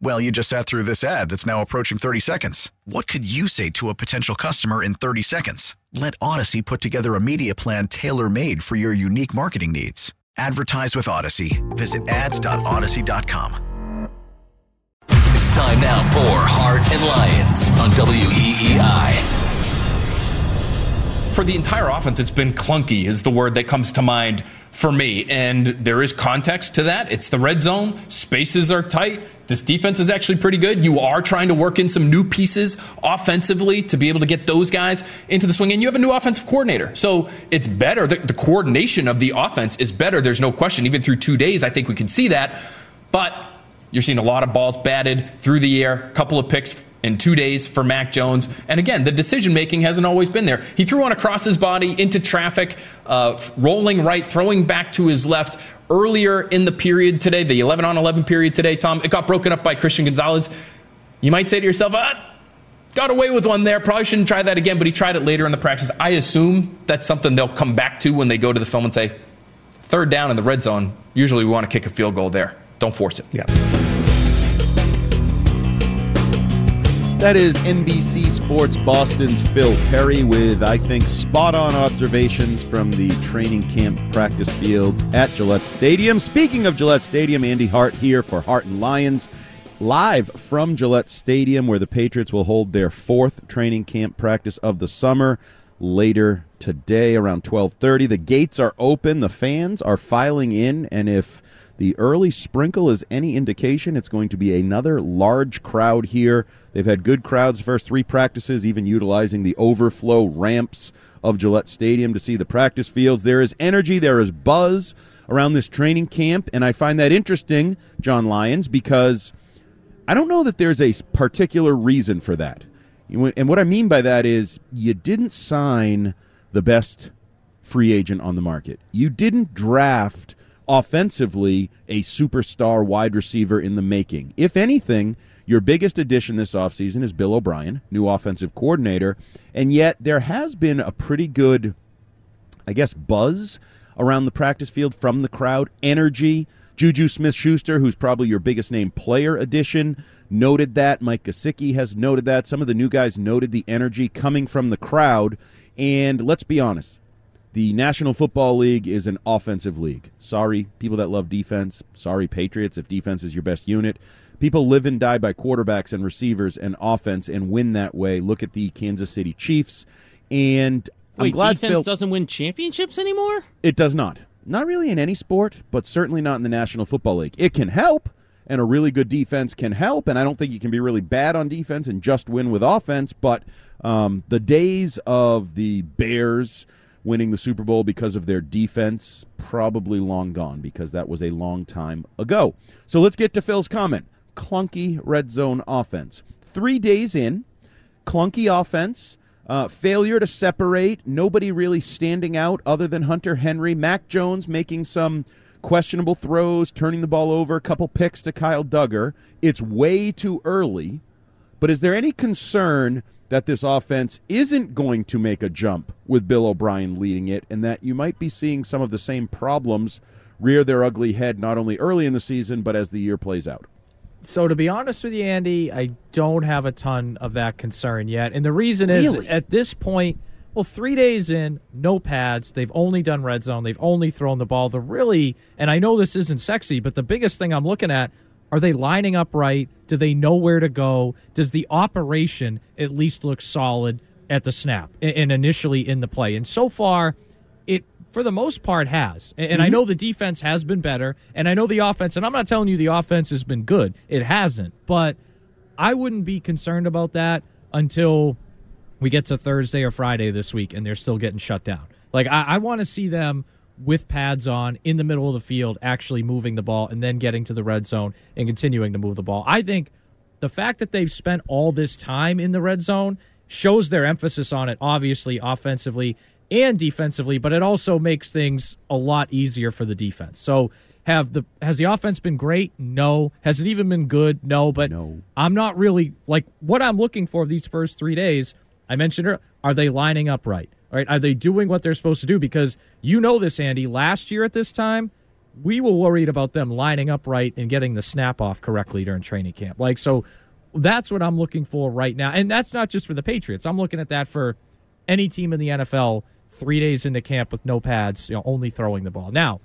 Well, you just sat through this ad that's now approaching 30 seconds. What could you say to a potential customer in 30 seconds? Let Audacy put together a media plan tailor made for your unique marketing needs. Advertise with Audacy. Visit ads.audacy.com. It's time now for Hart and Lyons on WEEI. For the entire offense, it's been clunky, is the word that comes to mind for me. And there is context to that. It's the red zone, spaces are tight. This defense is actually pretty good. You are trying to work in some new pieces offensively to be able to get those guys into the swing. And you have a new offensive coordinator. So it's better. The, the coordination of the offense is better. There's no question. Even through two days, I think we can see that. But you're seeing a lot of balls batted through the air, a couple of picks in two days for Mac Jones. And again, the decision making hasn't always been there. He threw one across his body into traffic, uh, rolling right, throwing back to his left earlier in the period today, the 11 on 11 period today, Tom. It got broken up by Christian Gonzalez. You might say to yourself, ah, got away with one there. Probably shouldn't try that again, but he tried it later in the practice. I assume that's something they'll come back to when they go to the film and say, third down in the red zone, usually we want to kick a field goal there. Don't force it. Yeah. That is NBC Sports Boston's Phil Perry with, I think, spot on observations from the training camp practice fields at Gillette Stadium. Speaking of Gillette Stadium, Andy Hart here for Hart and Lyons, live from Gillette Stadium, where the Patriots will hold their fourth training camp practice of the summer later today around 12:30 the gates are open the fans are filing in and if the early sprinkle is any indication. It's going to be another large crowd here. They've had good crowds first three practices, even utilizing the overflow ramps of Gillette Stadium to see the practice fields. There is energy, there is buzz around this training camp, and I find that interesting, Jon Lyons, because I don't know that there's a particular reason for that. And what I mean by that is you didn't sign the best free agent on the market. You didn't draft offensively a superstar wide receiver in the making. If anything, your biggest addition this offseason is Bill O'Brien, new offensive coordinator, and yet there has been a pretty good, I guess, buzz around the practice field from the crowd, energy. Juju Smith Schuster, who's probably your biggest name player addition, noted that. Mike Gesicki has noted that. Some of the new guys noted the energy coming from the crowd. And let's be honest, the National Football League is an offensive league. Sorry, people that love defense. Sorry, Patriots, if defense is your best unit. People live and die by quarterbacks and receivers and offense and win that way. Look at the Kansas City Chiefs. And I'm Wait, glad defense Phil, doesn't win championships anymore? It does not. Not really in any sport, but certainly not in the National Football League. It can help, and a really good defense can help, and I don't think you can be really bad on defense and just win with offense, but um, the days of the Bears – winning the Super Bowl because of their defense, probably long gone because that was a long time ago. So let's get to Phil's comment. Clunky red zone offense. Three days in, clunky offense, uh, failure to separate, nobody really standing out other than Hunter Henry. Mac Jones making some questionable throws, turning the ball over, a couple picks to Kyle Dugger. It's way too early. But is there any concern that this offense isn't going to make a jump with Bill O'Brien leading it, and that you might be seeing some of the same problems rear their ugly head not only early in the season, but as the year plays out. So, to be honest with you, Andy, I don't have a ton of that concern yet. And the reason is at this point, well, three days in, no pads. They've only done red zone. They've only thrown the ball. The really, and I know this isn't sexy, but the biggest thing I'm looking at are they lining up right? Do they know where to go? Does the operation at least look solid at the snap and initially in the play? And so far, it for the most part has. And, Mm-hmm. I know the defense has been better, and I know the offense, and I'm not telling you the offense has been good. It hasn't. But I wouldn't be concerned about that until we get to Thursday or Friday this week and they're still getting shut down. Like, I, I want to see them with pads on in the middle of the field, actually moving the ball and then getting to the red zone and continuing to move the ball. I think the fact that they've spent all this time in the red zone shows their emphasis on it, obviously, offensively and defensively, but it also makes things a lot easier for the defense. So, have the has the offense been great? No. Has it even been good? No. But No. I'm not really like what I'm looking for these first three days. I mentioned are they lining up right? Are they doing what they're supposed to do? Because you know this, Andy. Last year at this time, we were worried about them lining up right and getting the snap off correctly during training camp. Like so, that's what I'm looking for right now, and that's not just for the Patriots. I'm looking at that for any team in the NFL. Three days into camp with no pads, you know, only throwing the ball. Now,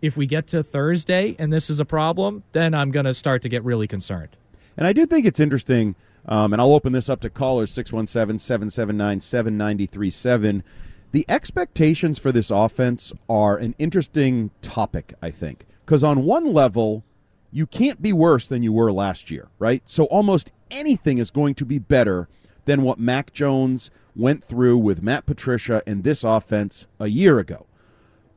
if we get to Thursday and this is a problem, then I'm going to start to get really concerned. And I do think it's interesting, um, and I'll open this up to callers 617 779 7937. The expectations for this offense are an interesting topic, I think. Because on one level, you can't be worse than you were last year, right? So almost anything is going to be better than what Mac Jones went through with Matt Patricia and this offense a year ago.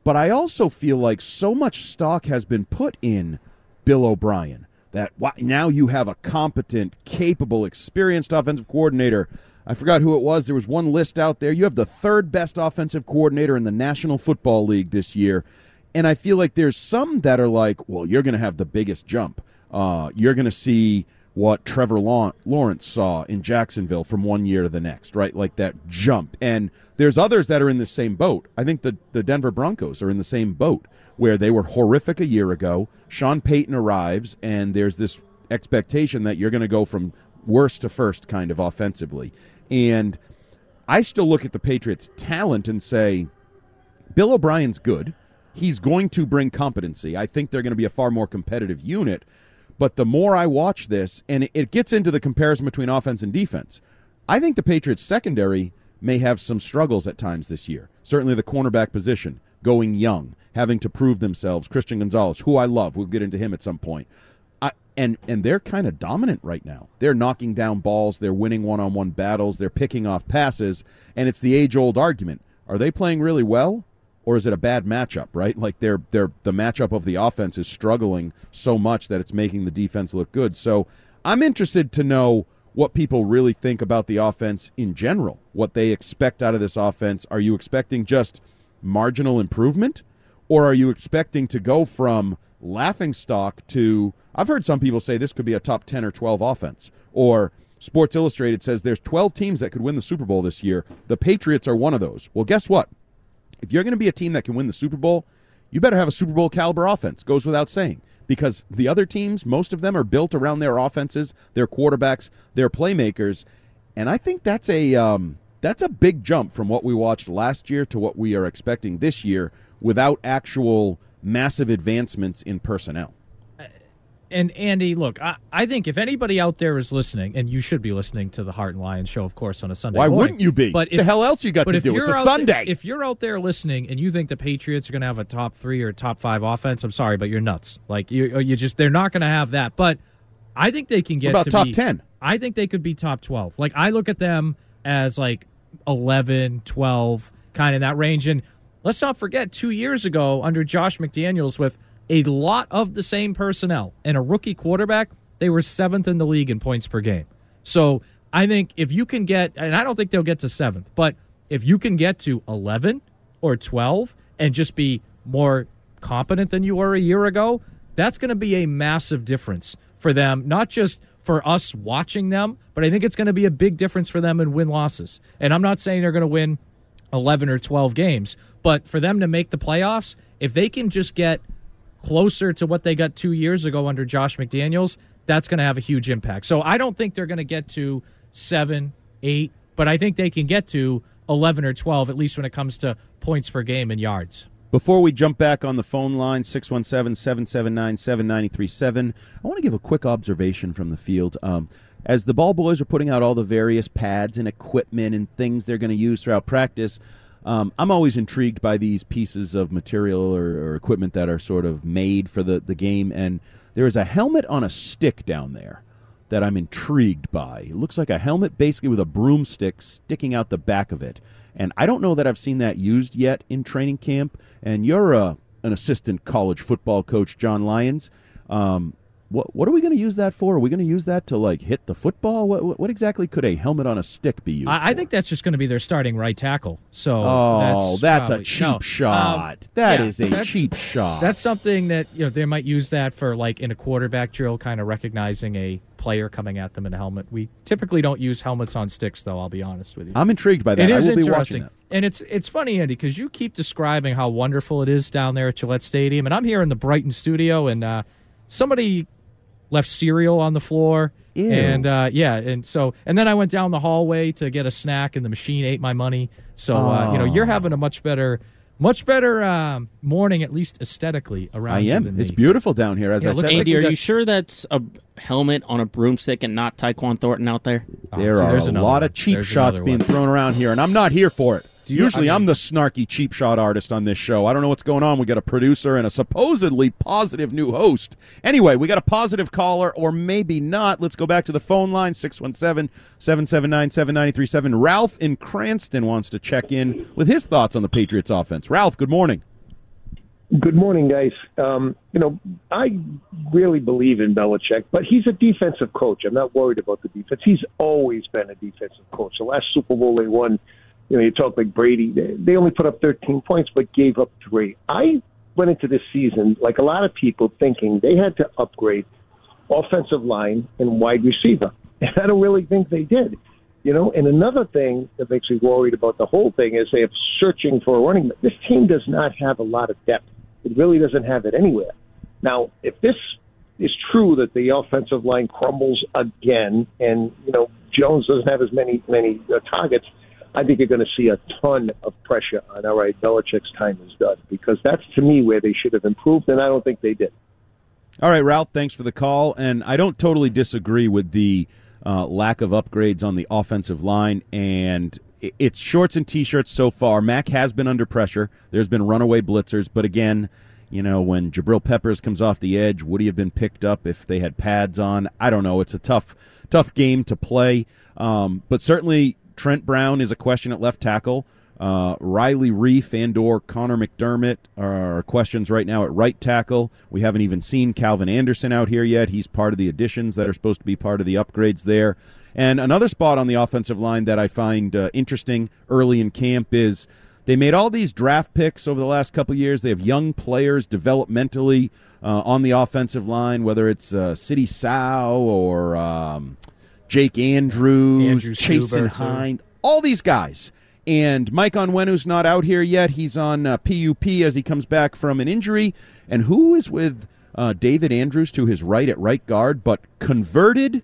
But I also feel like so much stock has been put in Bill O'Brien that now you have a competent, capable, experienced offensive coordinator. I forgot who it was. There was one list out there. You have the third best offensive coordinator in the National Football League this year. And I feel like there's some that are like, well, you're going to have the biggest jump. Uh, you're going to see what Trevor Law- Lawrence saw in Jacksonville from one year to the next, right? Like that jump. And there's others that are in the same boat. I think the, the Denver Broncos are in the same boat where they were horrific a year ago. Sean Payton arrives, and there's this expectation that you're going to go from worst to first kind of offensively. And I still look at the Patriots' talent and say, Bill O'Brien's good. He's going to bring competency. I think they're going to be a far more competitive unit. But the more I watch this, and it- gets into the comparison between offense and defense, I think the Patriots' secondary may have some struggles at times this year. Certainly the cornerback position, going young, having to prove themselves. Christian Gonzalez, who I love, we'll get into him at some point. I, and and they're kind of dominant right now. They're knocking down balls, they're winning one-on-one battles, they're picking off passes, and it's the age-old argument: Are they playing really well, or is it a bad matchup? Right? Like they're they're the matchup of the offense is struggling so much that it's making the defense look good. So I'm interested to know what people really think about the offense in general, what they expect out of this offense. Are you expecting just marginal improvement? Or are you expecting to go from laughing stock to I've heard some people say this could be a top 10 or 12 offense or Sports Illustrated says there's 12 teams that could win the Super Bowl this year. The Patriots are one of those. Well, guess what? If you're going to be a team that can win the Super Bowl, you better have a Super Bowl caliber offense. Goes without saying. Because the other teams, most of them are built around their offenses, their quarterbacks, their playmakers, and I think that's a um, that's a big jump from what we watched last year to what we are expecting this year without actual massive advancements in personnel. And Andy, look, I, I think if anybody out there is listening, and you should be listening to the Hart and Lyons show, of course, on a Sunday. Why morning, wouldn't you be? But The hell else you got to if do? you're It's a Sunday. there- if you're out there listening and you think the Patriots are going to have a top three or top five offense, I'm sorry, but you're nuts. Like you, you just they're not going to have that. But I think they can get about to top 10? I think they could be top 12. Like I look at them as like 11, 12, kind of that range. And let's not forget, two years ago under Josh McDaniels with a lot of the same personnel and a rookie quarterback, they were seventh in the league in points per game. So I think if you can get, and I don't think they'll get to seventh, but if you can get to 11 or 12 and just be more competent than you were a year ago, that's going to be a massive difference for them, not just for us watching them, but I think it's going to be a big difference for them in win losses. And I'm not saying they're going to win 11 or 12 games, but for them to make the playoffs, if they can just get closer to what they got two years ago under Josh McDaniels, that's going to have a huge impact. So I don't think they're going to get to seven, eight, but I think they can get to 11 or 12, at least when it comes to points per game and yards. Before we jump back on the phone line, 617 779 7937, I want to give a quick observation from the field. Um, as the ball boys are putting out all the various pads and equipment and things they're going to use throughout practice, Um, I'm always intrigued by these pieces of material or, or equipment that are sort of made for the, the game, and there is a helmet on a stick down there that I'm intrigued by. It looks like a helmet basically with a broomstick sticking out the back of it. And I don't know that I've seen that used yet in training camp. And you're a, an assistant college football coach, Jon Lyons. Um, what what are we going to use that for? Are we going to use that to like hit the football? What what exactly could a helmet on a stick be used? I, I think that's just going to be their starting right tackle. So Oh, that's, that's, probably- a cheap no. Um, shot. That yeah, is a cheap shot. That's something that you know they might use that for like in a quarterback drill, kind of recognizing a player coming at them in a helmet. We typically don't use helmets on sticks, though. I'll be honest with you. I'm intrigued by that. It is I will be watching interesting, and it's it's funny, Andy, because you keep describing how wonderful it is down there at Gillette Stadium, and I'm here in the Brighton studio, and uh, somebody left cereal on the floor, Ew. and uh, yeah, and so and then I went down the hallway to get a snack, and the machine ate my money. So uh, you know, you're having a much better. Much better um, morning, at least aesthetically, around I am. than It's me. beautiful down here, as Yeah, I it looks said. Andy, we are got- you sure that's a helmet on a broomstick and not Tyquan Thornton out there? Oh, There see, are there's a lot one. of cheap There's shots being thrown around here, and I'm not here for it. Do you- Usually, I I'm mean- the snarky cheap shot artist on this show. I don't know what's going on. We got a producer and a supposedly positive new host. Anyway, we got a positive caller, or maybe not. Let's go back to the phone line 617 779 7937. Ralph in Cranston wants to check in with his thoughts on the Patriots offense. Ralph, good morning. Good morning, guys. Um, you know, I really believe in Belichick, but he's a defensive coach. I'm not worried about the defense. He's always been a defensive coach. The last Super Bowl they won, you know, you talk like Brady, they, they only put up 13 points but gave up three. I went into this season, like a lot of people, thinking they had to upgrade offensive line and wide receiver. And I don't really think they did. You know, and another thing that makes me worried about the whole thing is they're searching for a running back. This team does not have a lot of depth. It really doesn't have it anywhere. Now, if this is true that the offensive line crumbles again, and you know Jones doesn't have as many many uh, targets, I think you're going to see a ton of pressure on all right. Belichick's time is done because that's to me where they should have improved, and I don't think they did. All right, Ralph, thanks for the call. And I don't totally disagree with the uh, lack of upgrades on the offensive line. And it's shorts and t shirts so far. Mac has been under pressure. There's been runaway blitzers. But again, you know, when Jabril Peppers comes off the edge, would he have been picked up if they had pads on? I don't know. It's a tough, tough game to play. Um, but certainly, Trent Brown is a question at left tackle. Uh, Riley Reiff and or Connor McDermott are questions right now at right tackle. We haven't even seen Calvin Anderson out here yet. He's part of the additions that are supposed to be part of the upgrades there. And another spot on the offensive line that I find uh, interesting early in camp is they made all these draft picks over the last couple years. They have young players developmentally uh, on the offensive line, whether it's uh, Sidy Sow or um, Jake Andrews, Andrew Chasen Hines, all these guys. And Mike Onwenu's not out here yet. He's on uh, PUP as he comes back from an injury. And who is with uh, David Andrews to his right at right guard, but converted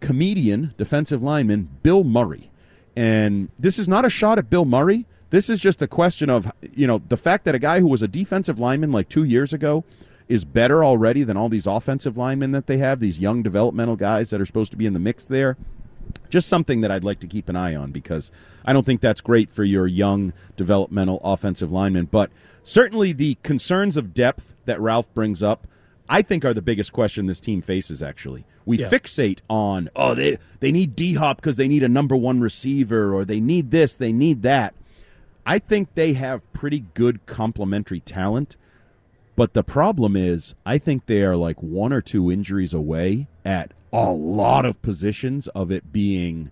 comedian, defensive lineman, Bill Murray. And this is not a shot at Bill Murray. This is just a question of, you know, the fact that a guy who was a defensive lineman like two years ago is better already than all these offensive linemen that they have, these young developmental guys that are supposed to be in the mix there just something that I'd like to keep an eye on because I don't think that's great for your young developmental offensive linemen. But certainly the concerns of depth that Ralph brings up, I think are the biggest question this team faces. Actually, we Yeah. fixate on oh they they need D Hop because they need a number one receiver or they need this they need that. I think they have pretty good complementary talent. But the problem is, I think they are like one or two injuries away at a lot of positions of it being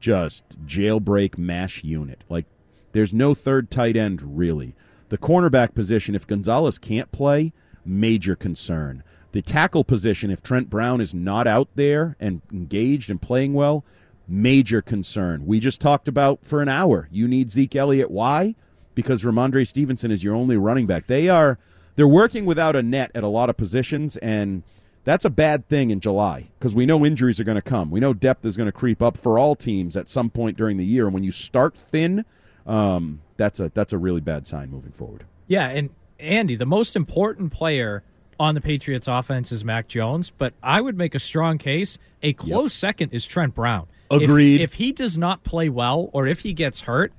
just jailbreak mash unit. Like, there's no third tight end really. The cornerback position, if Gonzalez can't play, major concern. The tackle position, if Trent Brown is not out there and engaged and playing well, major concern. We just talked about for an hour. You need Zeke Elliott. Why? Because Rhamondre Stevenson is your only running back. They are they're working without a net at a lot of positions, and that's a bad thing in July because we know injuries are going to come. We know depth is going to creep up for all teams at some point during the year. And when you start thin, um, that's a that's a really bad sign moving forward. Yeah, and Andy, the most important player on the Patriots offense is Mac Jones, but I would make a strong case. A close second is Trent Brown. If- Agreed. If, he does not play well or if he gets hurt,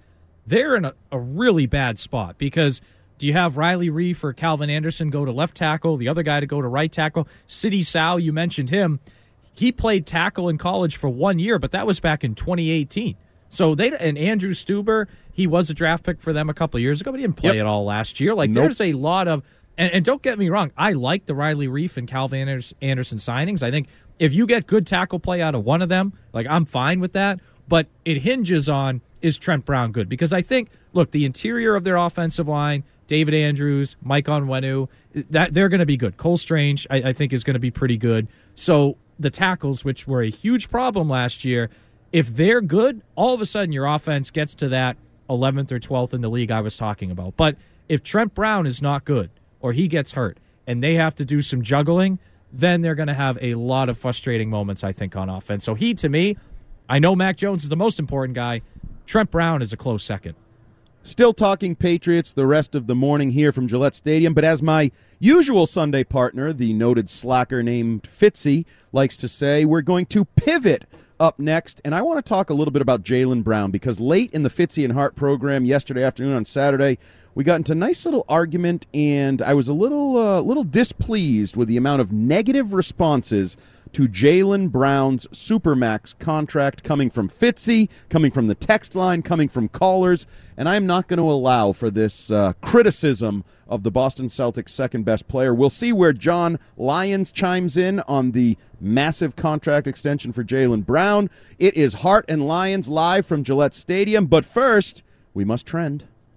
they're in a, a really bad spot because do you have Riley Reiff or Calvin Anderson go to left tackle, the other guy to go to right tackle? Sidy Sow, you mentioned him. He played tackle in college for one year, but that was back in 2018. So they and Andrew Stueber, he was a draft pick for them a couple years ago, but he didn't play Yep. at all last year. Like Nope. there's a lot of and, and don't get me wrong, I like the Riley Reiff and Calvin Anderson signings. I think if you get good tackle play out of one of them, like I'm fine with that. But it hinges on is Trent Brown good? Because I think look, the interior of their offensive line, David Andrews, Mike Onwenu, that they're going to be good. Cole Strange, I, I think, is going to be pretty good. So the tackles, which were a huge problem last year, if they're good, all of a sudden your offense gets to that 11th or 12th in the league I was talking about. But if Trent Brown is not good or he gets hurt and they have to do some juggling, then they're going to have a lot of frustrating moments, I think, on offense. So he, to me, I know Mac Jones is the most important guy. Trent Brown is a close second. Still talking Patriots the rest of the morning here from Gillette Stadium, but as my usual Sunday partner, the noted slacker named Fitzy, likes to say, we're going to pivot up next. And I want to talk a little bit about Jaylen Brown because late in the Fitzy and Hart program yesterday afternoon on Saturday, we got into a nice little argument, and I was a little, uh, little displeased with the amount of negative responses to Jaylen Brown's Supermax contract coming from Fitzy, coming from the text line, coming from callers, and I'm not going to allow for this uh, criticism of the Boston Celtics' second best player. We'll see where Jon Lyons chimes in on the massive contract extension for Jaylen Brown. It is Hart and Lyons live from Gillette Stadium, but first, we must trend.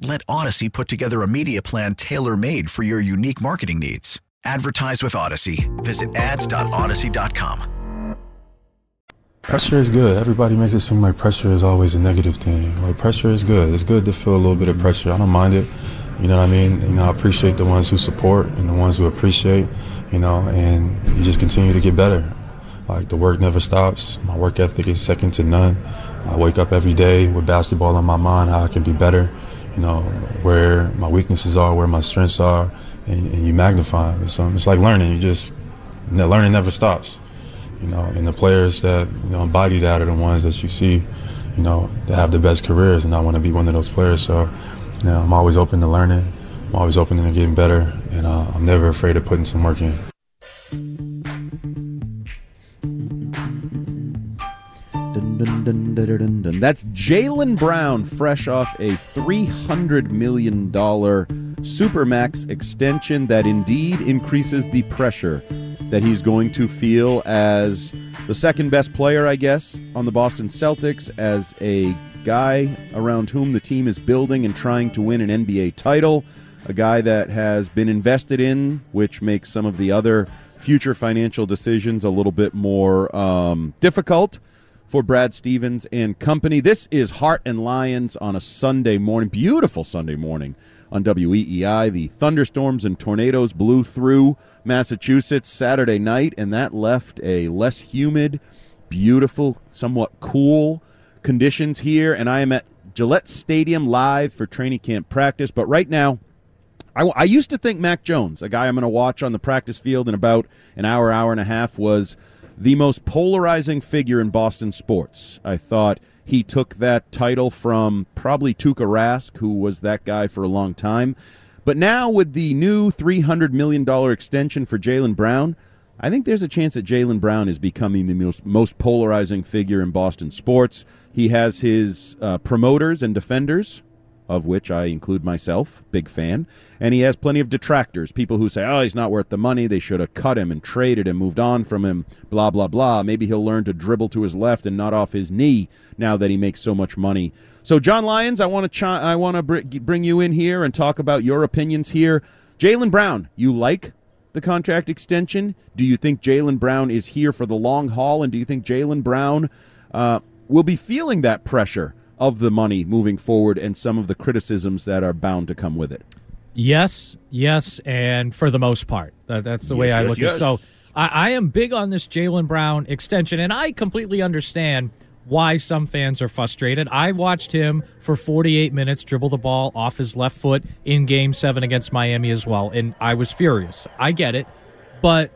Let Audacy put together a media plan tailor made for your unique marketing needs. Advertise with Audacy. Visit ads.audacy.com. Pressure is good. Everybody makes it seem like pressure is always a negative thing. Like pressure is good. It's good to feel a little bit of pressure. I don't mind it. You know what I mean? You know, I appreciate the ones who support and the ones who appreciate, you know, and you just continue to get better. Like the work never stops. My work ethic is second to none. I wake up every day with basketball on my mind, how I can be better, you know, where my weaknesses are, where my strengths are, and, and you magnify them. So it's like learning. You just, learning never stops you know, and the players that you know embody that are the ones that you see, you know, that have the best careers, and I want to be one of those players. So, you know, I'm always open to learning. I'm always open to getting better, and uh, I'm never afraid of putting some work in. Dun, dun, dun, dun. That's Jaylen Brown, fresh off a $300 million Supermax extension that indeed increases the pressure that he's going to feel as the second best player, I guess, on the Boston Celtics, as a guy around whom the team is building and trying to win an NBA title, a guy that has been invested in, which makes some of the other future financial decisions a little bit more um, difficult for Brad Stevens and company. This is Hart and Lyons on a Sunday morning, beautiful Sunday morning on WEEI. The thunderstorms and tornadoes blew through Massachusetts Saturday night, and that left a less humid, beautiful, somewhat cool conditions here. And I am at Gillette Stadium live for training camp practice. But right now, I, I used to think Mac Jones, a guy I'm going to watch on the practice field in about an hour, hour and a half, was the most polarizing figure in Boston sports. I thought he took that title from probably Tuukka Rask, who was that guy for a long time. But now with the new $300 million extension for Jaylen Brown, I think there's a chance that Jaylen Brown is becoming the most, most polarizing figure in Boston sports. He has his uh, promoters and defenders of which I include myself, big fan. And he has plenty of detractors, people who say, oh, he's not worth the money. They should have cut him and traded him, moved on from him, blah, blah, blah. Maybe he'll learn to dribble to his left and not off his knee now that he makes so much money. So, Jon Lyons, I want to chi- I want to br- bring you in here and talk about your opinions here. Jaylen Brown, you like the contract extension? Do you think Jaylen Brown is here for the long haul? And do you think Jaylen Brown uh, will be feeling that pressure of the money moving forward and some of the criticisms that are bound to come with it? Yes, yes, and for the most part, that, that's the Yes, way I yes, look yes. at. it. So I, I am big on this Jaylen Brown extension, and I completely understand why some fans are frustrated. I watched him for 48 minutes dribble the ball off his left foot in Game Seven against Miami as well, and I was furious. I get it, but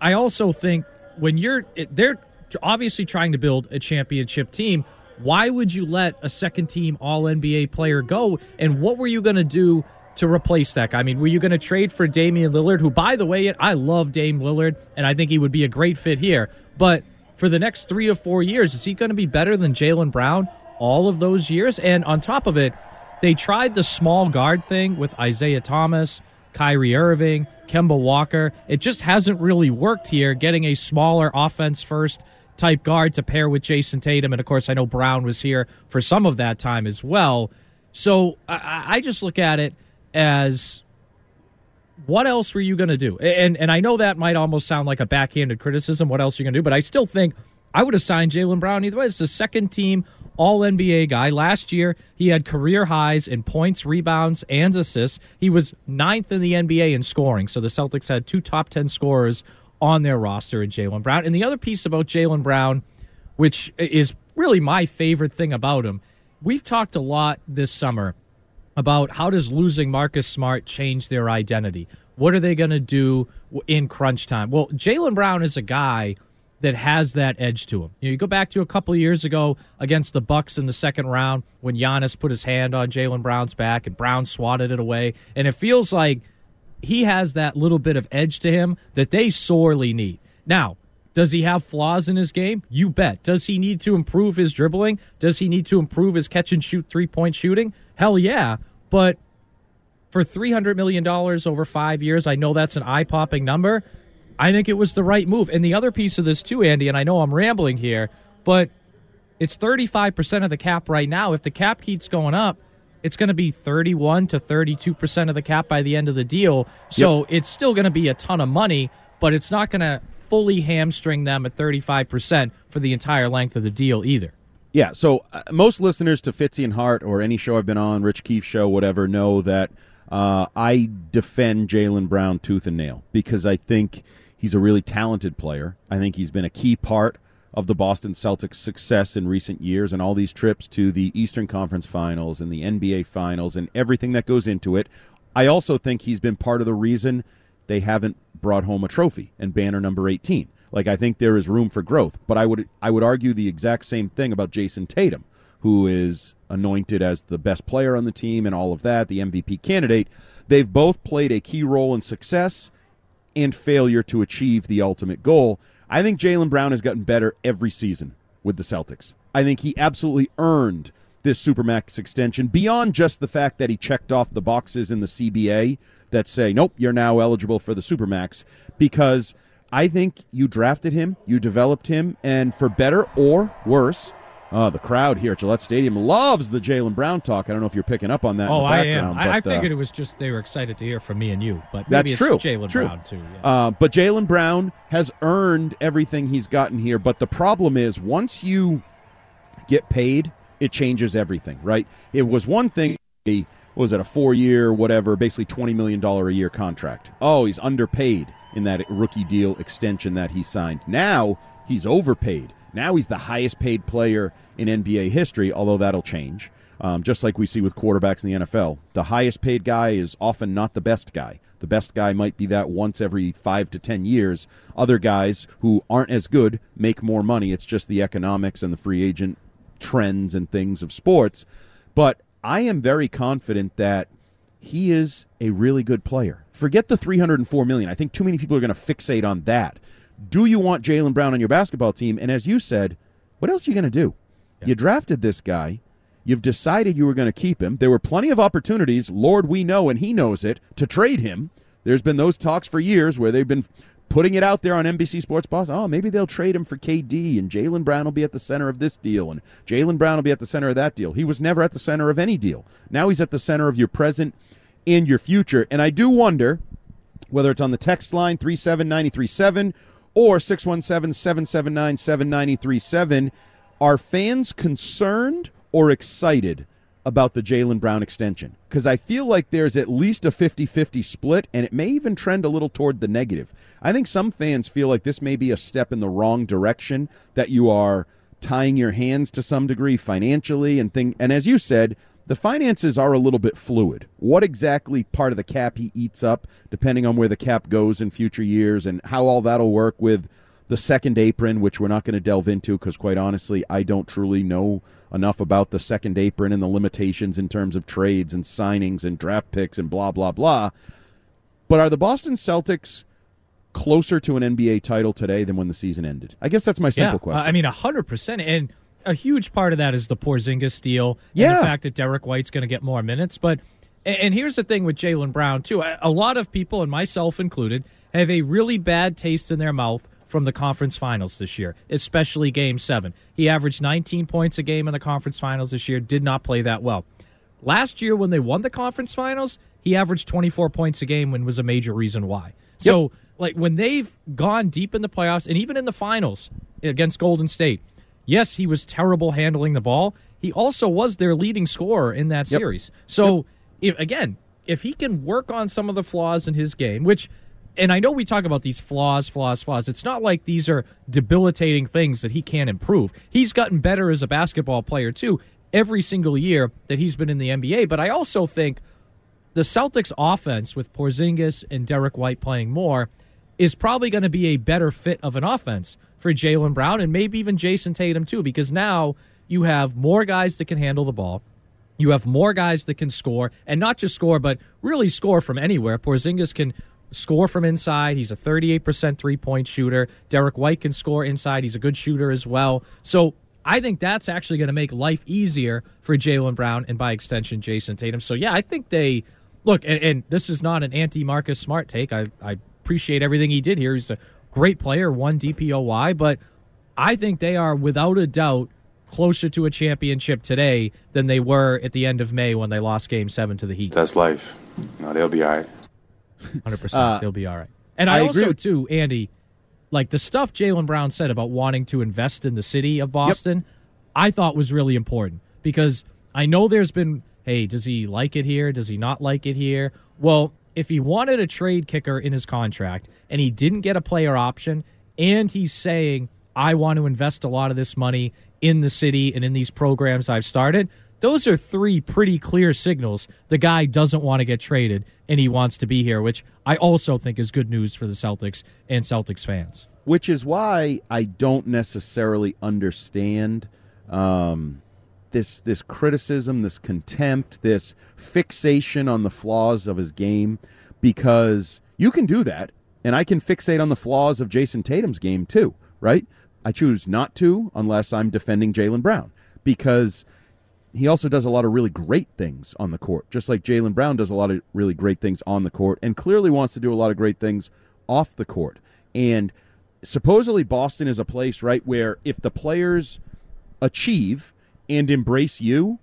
I also think when you're they're obviously trying to build a championship team. Why would you let a second team All NBA player go? And what were you going to do to replace that guy? I mean, were you going to trade for Damian Lillard, who, by the way, I love Dame Lillard, and I think he would be a great fit here. But for the next three or four years, is he going to be better than Jaylen Brown all of those years? And on top of it, they tried the small guard thing with Isaiah Thomas, Kyrie Irving, Kemba Walker. It just hasn't really worked here, getting a smaller offense first type guard to pair with Jayson Tatum. And of course, I know Brown was here for some of that time as well. So I, I just look at it as what else were you going to do? And and I know that might almost sound like a backhanded criticism. What else are you going to do? But I still think I would have signed Jaylen Brown either way. It's the second team All NBA guy. Last year he had career highs in points, rebounds, and assists. He was ninth in the NBA in scoring. So the Celtics had two top ten scorers on their roster in Jaylen Brown. And the other piece about Jaylen Brown, which is really my favorite thing about him, we've talked a lot this summer about how does losing Marcus Smart change their identity? What are they going to do in crunch time? Well, Jaylen Brown is a guy that has that edge to him. You, know, you go back to a couple years ago against the Bucks in the second round when Giannis put his hand on Jaylen Brown's back and Brown swatted it away, and it feels like he has that little bit of edge to him that they sorely need. Now, does he have flaws in his game? You bet. Does he need to improve his dribbling? Does he need to improve his catch and shoot three point shooting? Hell yeah. But for $300 million over five years, I know that's an eye popping number. I think it was the right move. And the other piece of this, too, Andy, and I know I'm rambling here, but it's 35% of the cap right now. If the cap keeps going up, it's going to be 31 to 32% of the cap by the end of the deal. So yep. it's still going to be a ton of money, but it's not going to fully hamstring them at 35% for the entire length of the deal either. Yeah, so uh, most listeners to Fitzy and Hart or any show I've been on, Rich Keefe show, whatever, know that uh, I defend Jaylen Brown tooth and nail because I think he's a really talented player. I think he's been a key part of the Boston Celtics' success in recent years and all these trips to the Eastern Conference Finals and the NBA Finals and everything that goes into it. I also think he's been part of the reason they haven't brought home a trophy and banner number 18. Like I think there is room for growth, but I would I would argue the exact same thing about Jayson Tatum, who is anointed as the best player on the team and all of that, the MVP candidate. They've both played a key role in success and failure to achieve the ultimate goal. I think Jaylen Brown has gotten better every season with the Celtics. I think he absolutely earned this Supermax extension beyond just the fact that he checked off the boxes in the CBA that say, nope, you're now eligible for the Supermax because I think you drafted him, you developed him, and for better or worse, uh, the crowd here at Gillette Stadium loves the Jaylen Brown talk. I don't know if you're picking up on that. Oh, I am. But, I, I figured uh, it was just they were excited to hear from me and you, but that's maybe true. Jaylen. Brown too. Yeah. Uh, but Jaylen Brown has earned everything he's gotten here. But the problem is, once you get paid, it changes everything. Right? It was one thing. What was it a four-year, whatever, basically twenty million dollar a year contract? Oh, he's underpaid in that rookie deal extension that he signed. Now he's overpaid. Now he's the highest paid player in NBA history, although that'll change. Um, just like we see with quarterbacks in the NFL, the highest paid guy is often not the best guy. The best guy might be that once every five to ten years. Other guys who aren't as good make more money. It's just the economics and the free agent trends and things of sports. But I am very confident that he is a really good player. Forget the 304 million. I think too many people are going to fixate on that. Do you want Jaylen Brown on your basketball team? And as you said, what else are you going to do? Yeah. You drafted this guy, You've decided you were going to keep him. There were plenty of opportunities, Lord, we know, and he knows it, to trade him. There's been those talks for years where they've been putting it out there on NBC Sports Boss. Oh, maybe they'll trade him for KD, and Jaylen Brown will be at the center of this deal, and Jaylen Brown will be at the center of that deal. He was never at the center of any deal. Now he's at the center of your present and your future. And I do wonder whether it's on the text line 37937 or 617 779 7937, are fans concerned or excited about the Jaylen Brown extension because I feel like there's at least a 50 50 split, and it may even trend a little toward the negative. I think some fans feel like this may be a step in the wrong direction, that you are tying your hands to some degree financially and thing. And as you said, the finances are a little bit fluid. What exactly part of the cap he eats up, depending on where the cap goes in future years, and how all that'll work with the second apron, which we're not going to delve into because, quite honestly, I don't truly know enough about the second apron and the limitations in terms of trades and signings and draft picks and blah, blah, blah. But are the Boston Celtics closer to an NBA title today than when the season ended? I guess that's my simple yeah, question. I mean, 100%. And a huge part of that is the Porzingis deal yeah. and the fact that Derrick White's going to get more minutes. But and here's the thing with Jaylen Brown too. A lot of people, and myself included, have a really bad taste in their mouth from the conference finals this year, especially game seven. He averaged 19 points a game in the conference finals this year, did not play that well. Last year, when they won the conference finals, he averaged 24 points a game and was a major reason why. So, yep. like, when they've gone deep in the playoffs and even in the finals against Golden State, yes, he was terrible handling the ball. He also was their leading scorer in that yep. series. So, yep. if, again, if he can work on some of the flaws in his game, which and I know we talk about these flaws, flaws, flaws. It's not like these are debilitating things that he can't improve. He's gotten better as a basketball player, too, every single year that he's been in the NBA. But I also think the Celtics offense with Porzingis and Derrick White playing more is probably going to be a better fit of an offense for Jaylen Brown and maybe even Jayson Tatum, too, because now you have more guys that can handle the ball. You have more guys that can score, and not just score, but really score from anywhere. Porzingis can score from inside. He's a 38% three point shooter. Derrick White can score inside. He's a good shooter as well. So I think that's actually going to make life easier for Jaylen Brown and by extension Jayson Tatum. So yeah, I think they look, and, and this is not an anti Marcus Smart take. I, I appreciate everything he did here. He's a great player, won DPOY, but I think they are without a doubt closer to a championship today than they were at the end of May when they lost game seven to the Heat. That's life. No, they'll be all right. Hundred uh, percent, they'll be all right. And I, I also with- too, Andy, like the stuff Jaylen Brown said about wanting to invest in the city of Boston, yep. I thought was really important because I know there's been, hey, does he like it here? Does he not like it here? Well, if he wanted a trade kicker in his contract and he didn't get a player option, and he's saying, I want to invest a lot of this money in the city and in these programs I've started, those are three pretty clear signals the guy doesn't want to get traded and he wants to be here, which I also think is good news for the Celtics and Celtics fans. Which is why I don't necessarily understand um, this this criticism, this contempt, this fixation on the flaws of his game, because you can do that, and I can fixate on the flaws of Jayson Tatum's game too, right? I choose not to unless I'm defending Jaylen Brown because he also does a lot of really great things on the court, just like Jaylen Brown does a lot of really great things on the court, and clearly wants to do a lot of great things off the court. And supposedly, Boston is a place, right, where if the players achieve and embrace you,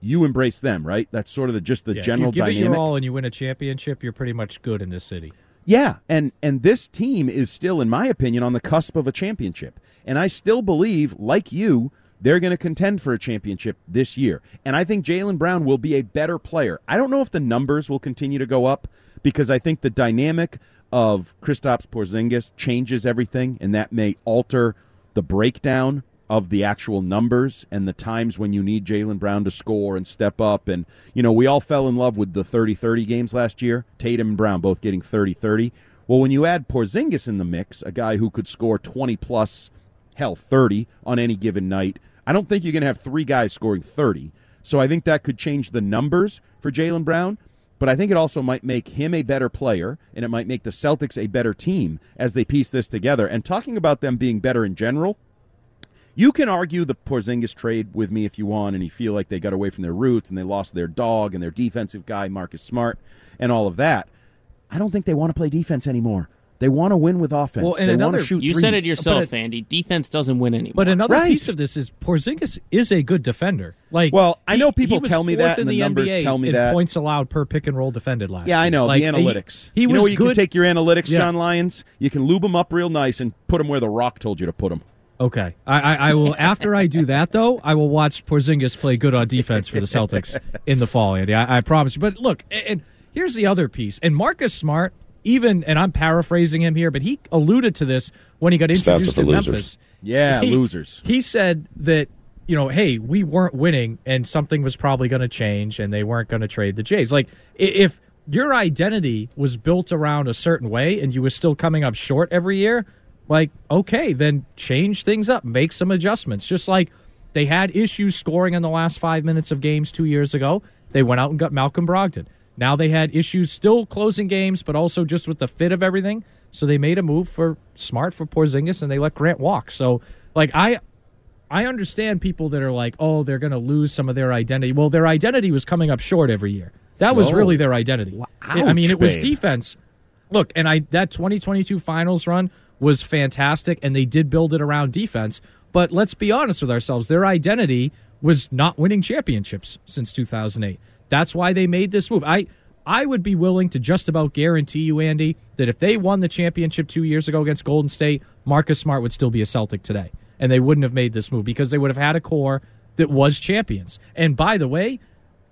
you embrace them, right? That's sort of the just the yeah, general if you give dynamic. it your all and you win a championship, you're pretty much good in this city. Yeah, and and this team is still, in my opinion, on the cusp of a championship, and I still believe, like you they're going to contend for a championship this year. And I think Jaylen Brown will be a better player. I don't know if the numbers will continue to go up because I think the dynamic of Kristaps Porzingis changes everything, and that may alter the breakdown of the actual numbers and the times when you need Jaylen Brown to score and step up. And, you know, we all fell in love with the 30 30 games last year. Tatum and Brown both getting 30 30. Well, when you add Porzingis in the mix, a guy who could score 20 plus, hell, 30 on any given night, I don't think you're going to have three guys scoring 30. So I think that could change the numbers for Jaylen Brown. But I think it also might make him a better player, and it might make the Celtics a better team as they piece this together. And talking about them being better in general, You can argue the Porzingis trade with me if you want, and you feel like they got away from their roots and they lost their dog and their defensive guy Marcus Smart and all of that. I don't think they want to play defense anymore. They want to win with offense. Well, and they another- want to shoot You threes. said it yourself, But it- Andy. Defense doesn't win anymore. But another Right. piece of this is Porzingis is a good defender. Like, Well, I know people he was tell me that, in and the numbers NBA tell me in that. points allowed per pick and roll defended last. Yeah, I know Like, the he- analytics. He, you was know where you good. can take your analytics, Yeah. Jon Lyons. You can lube them up real nice and put them where the Rock told you to put them. Okay, I, I, I will. After I do that, though, I will watch Porzingis play good on defense for the Celtics in the fall, Andy. I, I promise you. But look, and, and here's the other piece. And Marcus Smart, even, and I'm paraphrasing him here, but he alluded to this when he got introduced for to losers. Memphis. Yeah, He- losers. He said that you know, hey, we weren't winning, and something was probably going to change, and they weren't going to trade the Jays. Like if your identity was built around a certain way, and you were still coming up short every year, like okay, then change things up, make some adjustments. Just like they had issues scoring in the last five minutes of games two years ago, they went out and got Malcolm Brogdon. Now they had issues still closing games, but also just with the fit of everything. So they made a move for Smart for Porzingis, and they let Grant walk. So like I I understand people that are like, oh, they're going to lose some of their identity. Well, their identity was coming up short every year. That was Oh. really their identity. I mean, it was babe. defense. Look, and I that 2022 finals run was fantastic, and they did build it around defense. But let's be honest with ourselves: their identity was not winning championships since 2008. That's why they made this move. I I would be willing to just about guarantee you, Andy, that if they won the championship two years ago against Golden State, Marcus Smart would still be a Celtic today, and they wouldn't have made this move because they would have had a core that was champions. And by the way,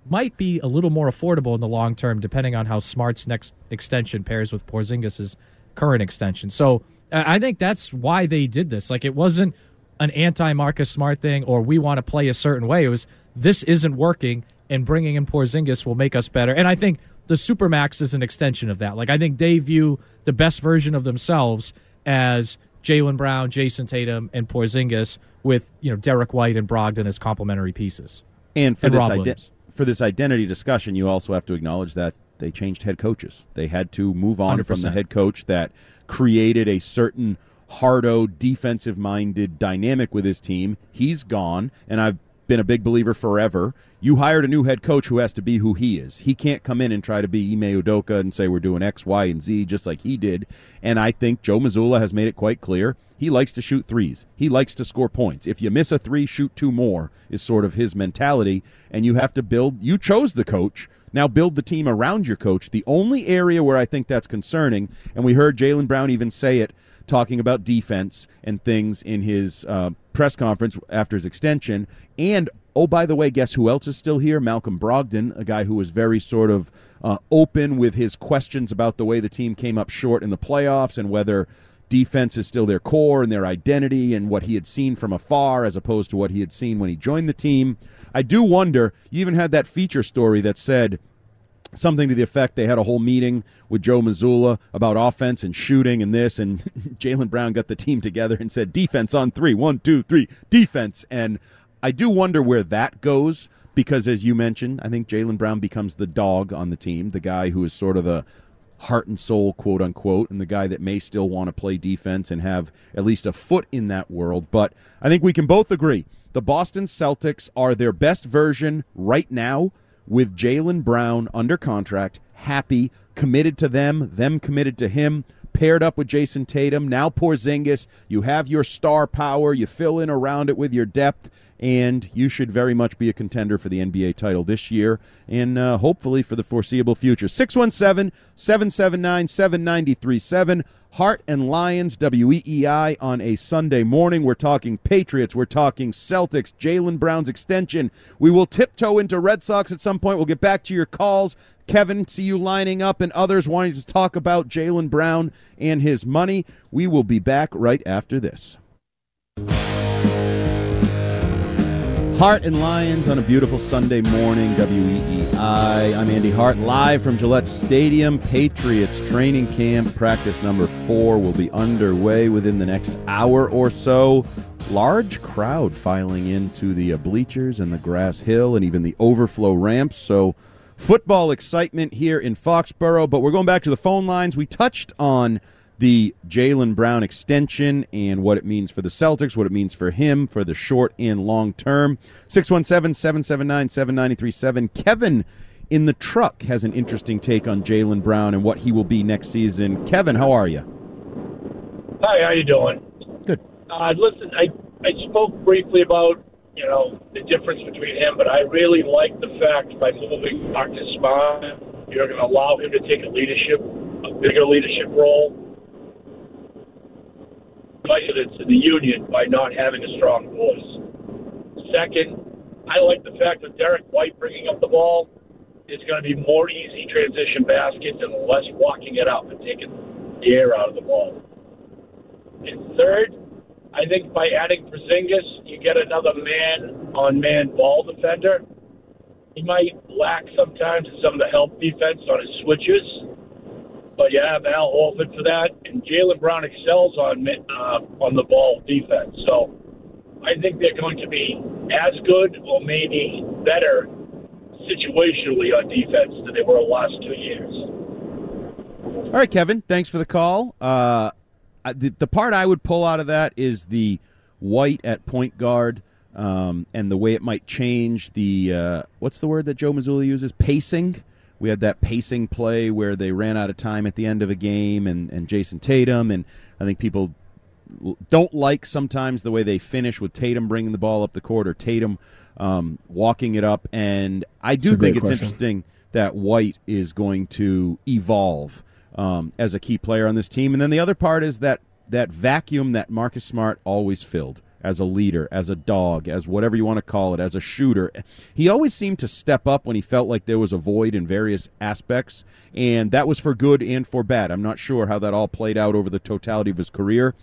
might be a little more affordable in the long term, depending on how Smart's next extension pairs with Porzingis's current extension. So I think that's why they did this. Like it wasn't an anti-Marcus Smart thing, or we want to play a certain way. It was this isn't working, and bringing in Porzingis will make us better. And I think the Supermax is an extension of that. Like I think they view the best version of themselves as Jaylen Brown, Jayson Tatum, and Porzingis with you know Derrick White and Brogdon as complementary pieces. And for And this ide- for this identity discussion, you also have to acknowledge that they changed head coaches. They had to move on from the head coach that created a certain hardo, defensive minded dynamic with his team. He's gone, and I've been a big believer forever. You hired a new head coach who has to be who he is. He can't come in and try to be Ime Udoka and say we're doing X, Y, and Z just like he did. And I think Joe Mazzulla has made it quite clear he likes to shoot threes. He likes to score points. If you miss a three, shoot two more is sort of his mentality. And you have to build. You chose the coach. Now build the team around your coach. The only area where I think that's concerning, and we heard Jaylen Brown even say it, talking about defense and things in his uh, press conference after his extension. And oh, by the way, guess who else is still here? Malcolm Brogdon, a guy who was very sort of uh, open with his questions about the way the team came up short in the playoffs and whether defense is still their core and their identity and what he had seen from afar as opposed to what he had seen when he joined the team. I do wonder, you even had that feature story that said something to the effect they had a whole meeting with Joe Mazzulla about offense and shooting and this, and Jaylen Brown got the team together and said, defense on three, one, two, three, defense. And I do wonder where that goes because, as you mentioned, I think Jaylen Brown becomes the dog on the team, the guy who is sort of the heart and soul, quote unquote, and the guy that may still want to play defense and have at least a foot in that world. But I think we can both agree the Boston Celtics are their best version right now with Jaylen Brown under contract, happy, committed to them, them committed to him, paired up with Jayson Tatum. Now Porzingis, you have your star power, you fill in around it with your depth, and you should very much be a contender for the NBA title this year and uh, hopefully for the foreseeable future. 617 779 7937. Hart and Lyons, WEEI, on a Sunday morning. We're talking Patriots. We're talking Celtics, Jaylen Brown's extension. We will tiptoe into Red Sox at some point. We'll get back to your calls. Kevin, see you lining up, and others wanting to talk about Jaylen Brown and his money. We will be back right after this. Hart and Lyons on a beautiful Sunday morning, WEEI. I'm Andy Hart, live from Gillette Stadium. Patriots training camp, practice number four will be underway within the next hour or so. Large crowd filing into the bleachers and the grass hill and even the overflow ramps. So, football excitement here in Foxborough. But we're going back to the phone lines. We touched on the Jaylen Brown extension and what it means for the Celtics, what it means for him for the short and long term. 617 779 7937. Kevin in the truck has an interesting take on Jaylen Brown and what he will be next season. Kevin, how are you? Hi, how you doing? Good. Uh, listen, I I spoke briefly about you know the difference between him, but I really like the fact by moving Marcus Smart, you're going to allow him to take a leadership, a bigger leadership role. Confidence in the union by not having a strong voice. Second, I like the fact that Derrick White bringing up the ball is going to be more easy transition baskets and less walking it up and taking the air out of the ball. And third, I think by adding Porzingis, you get another man-on-man ball defender. He might lack sometimes in some of the help defense on his switches, but you have Al Horford for that, and Jaylen Brown excels on uh, on the ball defense. So I think they're going to be as good or maybe better situationally on defense than they were the last two years. All right, Kevin, thanks for the call. Uh, the, the part I would pull out of that is the White at point guard um, and the way it might change the uh, what's the word that Joe Mazzulla uses pacing. We had that pacing play where they ran out of time at the end of a game, and, and Jayson Tatum, and I think people don't like sometimes the way they finish with Tatum bringing the ball up the court or Tatum um, walking it up. And I do think it's question. interesting that White is going to evolve um, as a key player on this team. And then the other part is that that vacuum that Marcus Smart always filled as a leader, as a dog, as whatever you want to call it, as a shooter. He always seemed to step up when he felt like there was a void in various aspects, and that was for good and for bad. I'm not sure how that all played out over the totality of his career.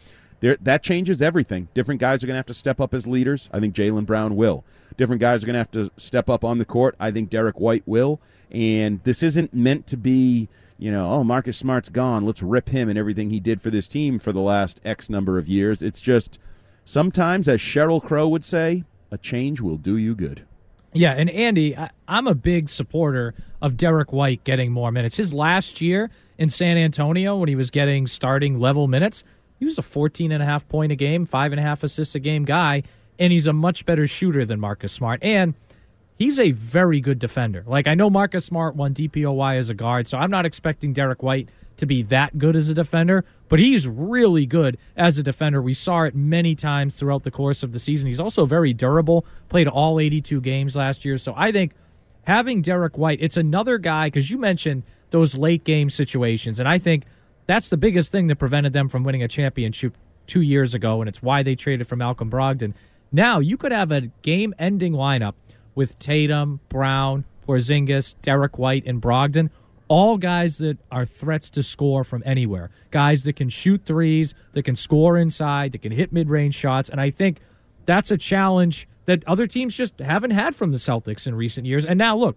There, that changes everything. Different guys are going to have to step up as leaders. I think Jaylen Brown will. Different guys are going to have to step up on the court. I think Derrick White will. And this isn't meant to be you know, oh, Marcus Smart's gone. Let's rip him and everything he did for this team for the last X number of years. It's just sometimes, as Sheryl Crow would say, a change will do you good. Yeah, and Andy, I, am a big supporter of Derrick White getting more minutes. His last year in San Antonio, when he was getting starting level minutes, he was a 14 and a half point a game, five and a half assists a game guy, and he's a much better shooter than Marcus Smart. And he's a very good defender. Like I know Marcus Smart won DPOY as a guard, so I'm not expecting Derrick White to be that good as a defender, but he's really good as a defender. We saw it many times throughout the course of the season. He's also very durable, played all 82 games last year. So I think having Derrick White, it's another guy because you mentioned those late game situations, and I think that's the biggest thing that prevented them from winning a championship two years ago, and it's why they traded for Malcolm Brogdon. Now you could have a game ending lineup with Tatum, Brown, Porzingis, Derrick White, and Brogdon. All guys that are threats to score from anywhere. Guys that can shoot threes, that can score inside, that can hit mid range shots. And I think that's a challenge that other teams just haven't had from the Celtics in recent years. And now, look,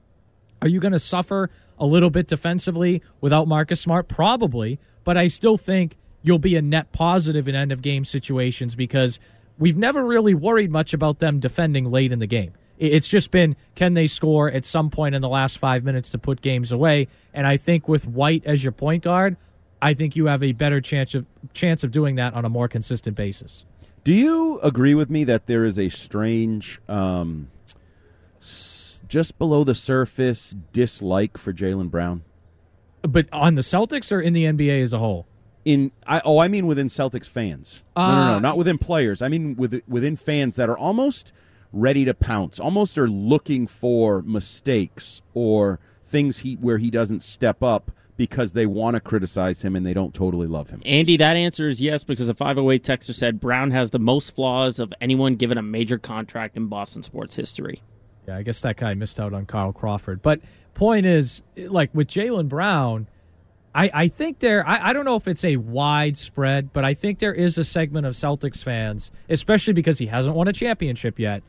are you going to suffer a little bit defensively without Marcus Smart? Probably. But I still think you'll be a net positive in end of game situations because we've never really worried much about them defending late in the game. It's just been can they score at some point in the last five minutes to put games away? And I think with White as your point guard, I think you have a better chance of chance of doing that on a more consistent basis. Do you agree with me that there is a strange, um, just below the surface dislike for Jaylen Brown? But on the Celtics or in the NBA as a whole? In I, oh, I mean within Celtics fans. Uh, no, no, no, not within players. I mean with, within fans that are almost ready to pounce, almost are looking for mistakes or things he where he doesn't step up because they want to criticize him and they don't totally love him. Andy, that answer is yes because a 508 texter said Brown has the most flaws of anyone given a major contract in Boston sports history. Yeah, I guess that guy missed out on Kyle Crawford. But point is, like with Jaylen Brown, I, I think there, I, I don't know if it's a widespread, but I think there is a segment of Celtics fans, especially because he hasn't won a championship yet,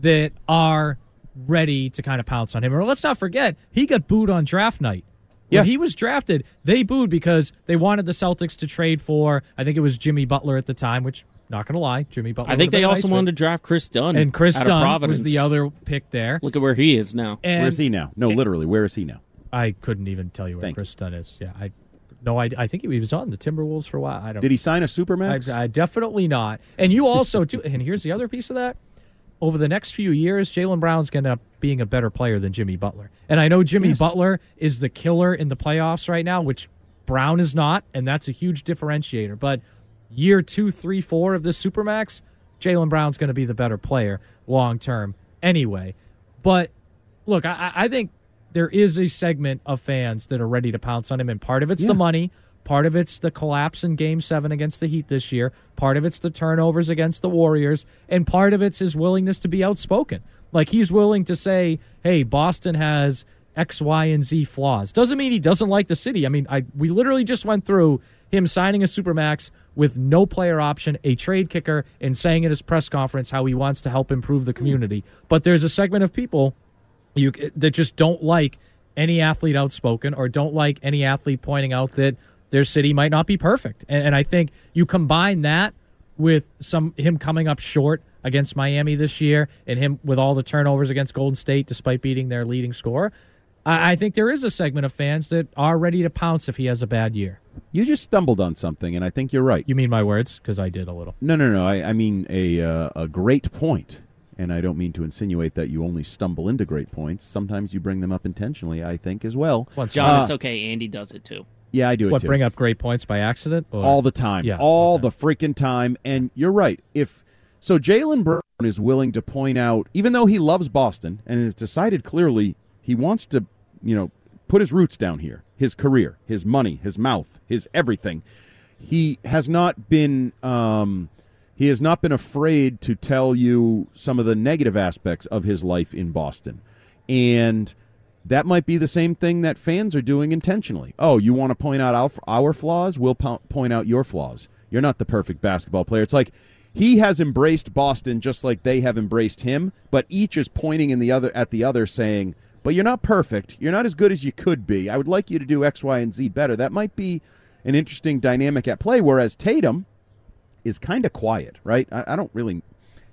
that are ready to kind of pounce on him. Or let's not forget, he got booed on draft night. When yeah. he was drafted, they booed because they wanted the Celtics to trade for, I think it was Jimmy Butler at the time, which, not going to lie, Jimmy Butler. I think they also nice wanted to draft Kris Dunn. And Kris Dunn was the other pick there. Look at where he is now. And, where is he now? No, literally, where is he now? I couldn't even tell you where Thank Kris Dunn is. Yeah, I no idea. I think he was on the Timberwolves for a while. I don't. Did he sign a supermax? I, I definitely not. And you also too. And here's the other piece of that. Over the next few years, Jaylen Brown's going to end up being a better player than Jimmy Butler. And I know Jimmy Yes. Butler is the killer in the playoffs right now, which Brown is not, and that's a huge differentiator. But year two, three, four of this supermax, Jaylen Brown's going to be the better player long term anyway. But look, I, I think there is a segment of fans that are ready to pounce on him, and part of it's Yeah. the money, part of it's the collapse in Game Seven against the Heat this year, part of it's the turnovers against the Warriors, and part of it's his willingness to be outspoken. Like he's willing to say, "Hey, Boston has." X, Y, and Z flaws. Doesn't mean he doesn't like the city. I mean, I we literally just went through him signing a supermax with no player option, a trade kicker, and saying at his press conference how he wants to help improve the community. But there's a segment of people you that just don't like any athlete outspoken or don't like any athlete pointing out that their city might not be perfect. And, and I think you combine that with some him coming up short against Miami this year and him with all the turnovers against Golden State despite beating their leading scorer. I, I think there is a segment of fans that are ready to pounce if he has a bad year. You just stumbled on something, and I think you're right. You mean my words? Because I did a little. No, no, no. I, I mean a uh, a great point, and I don't mean to insinuate that you only stumble into great points. Sometimes you bring them up intentionally. I think as well. Once Jon, Uh, it's okay. Andy does it too. Yeah, I do it What too. bring up great points by accident? Or- all the time, Yeah, all okay. the freaking time. And you're right. If so, Jaylen Brown is willing to point out, even though he loves Boston and has decided clearly he wants to, you know, put his roots down here, his career, his money, his mouth, his everything. He has not been. Um, he has not been afraid to tell you some of the negative aspects of his life in Boston, and that might be the same thing that fans are doing intentionally. Oh, you want to point out our, our flaws? We'll po- point out your flaws. You're not the perfect basketball player. It's like he has embraced Boston just like they have embraced him, but each is pointing in the other at the other saying, "But you're not perfect. You're not as good as you could be. I would like you to do X, Y, and Z better." That might be an interesting dynamic at play. Whereas Tatum is kind of quiet, right? I, I don't really.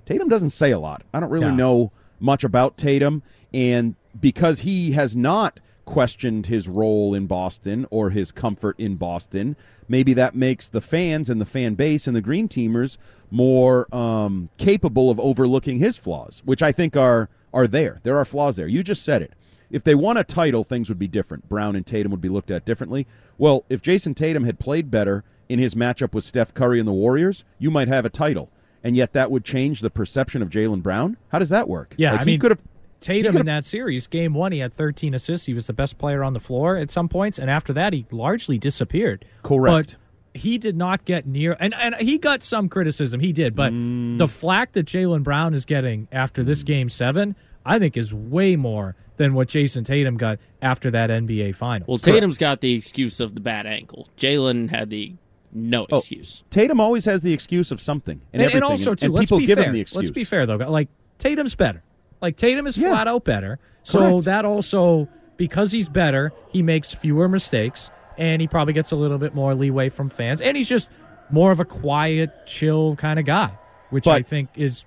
Tatum doesn't say a lot. I don't really No. know much about Tatum, and because he has not questioned his role in Boston or his comfort in Boston, maybe that makes the fans and the fan base and the Green Teamers more um, capable of overlooking his flaws, which I think are are there. There are flaws there. You just said it. If they won a title, things would be different. Brown and Tatum would be looked at differently. Well, if Jayson Tatum had played better in his matchup with Steph Curry and the Warriors, you might have a title. And yet that would change the perception of Jaylen Brown? How does that work? Yeah, Like, I he mean, could have Tatum in that series, game one, he had 13 assists. He was the best player on the floor at some points, and after that, he largely disappeared. Correct. But he did not get near, and, and he got some criticism. He did, but Mm. the flack that Jaylen Brown is getting after this game seven, I think, is way more than what Jayson Tatum got after that NBA Finals. Well, Tatum's got the excuse of the bad ankle. Jaylen had the no Oh, excuse. Tatum always has the excuse of something and, and, and also and, too, and let's people be give fair. him the excuse. Let's be fair though. Like Tatum's better. Like Tatum is Yeah. flat out better. So Correct. that also because he's better, he makes fewer mistakes and he probably gets a little bit more leeway from fans. And he's just more of a quiet, chill kind of guy, which But- I think is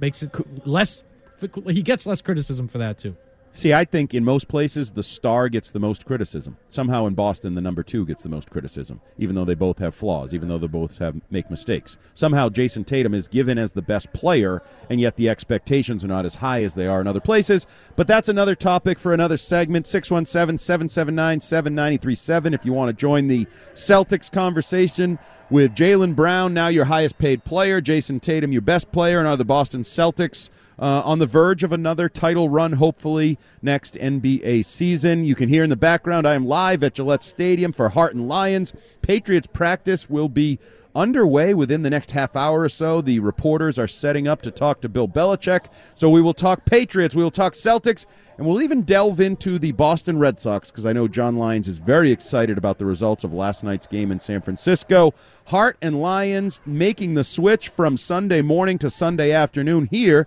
makes it less. He gets less criticism for that too. See, I think in most places the star gets the most criticism. Somehow in Boston, the number two gets the most criticism, even though they both have flaws, even though they both have make mistakes. Somehow Jayson Tatum is given as the best player, and yet the expectations are not as high as they are in other places. But that's another topic for another segment. 617-779-7937 if you want to join the Celtics conversation with Jaylen Brown, now your highest paid player, Jayson Tatum, your best player, and are the Boston Celtics uh, on the verge of another title run, hopefully next NBA season. You can hear in the background, I am live at Gillette Stadium for Hart and Lyons. Patriots practice will be underway within the next half hour or so. The reporters are setting up to talk to Bill Belichick. So we will talk Patriots, we will talk Celtics, and we'll even delve into the Boston Red Sox because I know Jon Lyons is very excited about the results of last night's game in San Francisco. Hart and Lyons making the switch from Sunday morning to Sunday afternoon here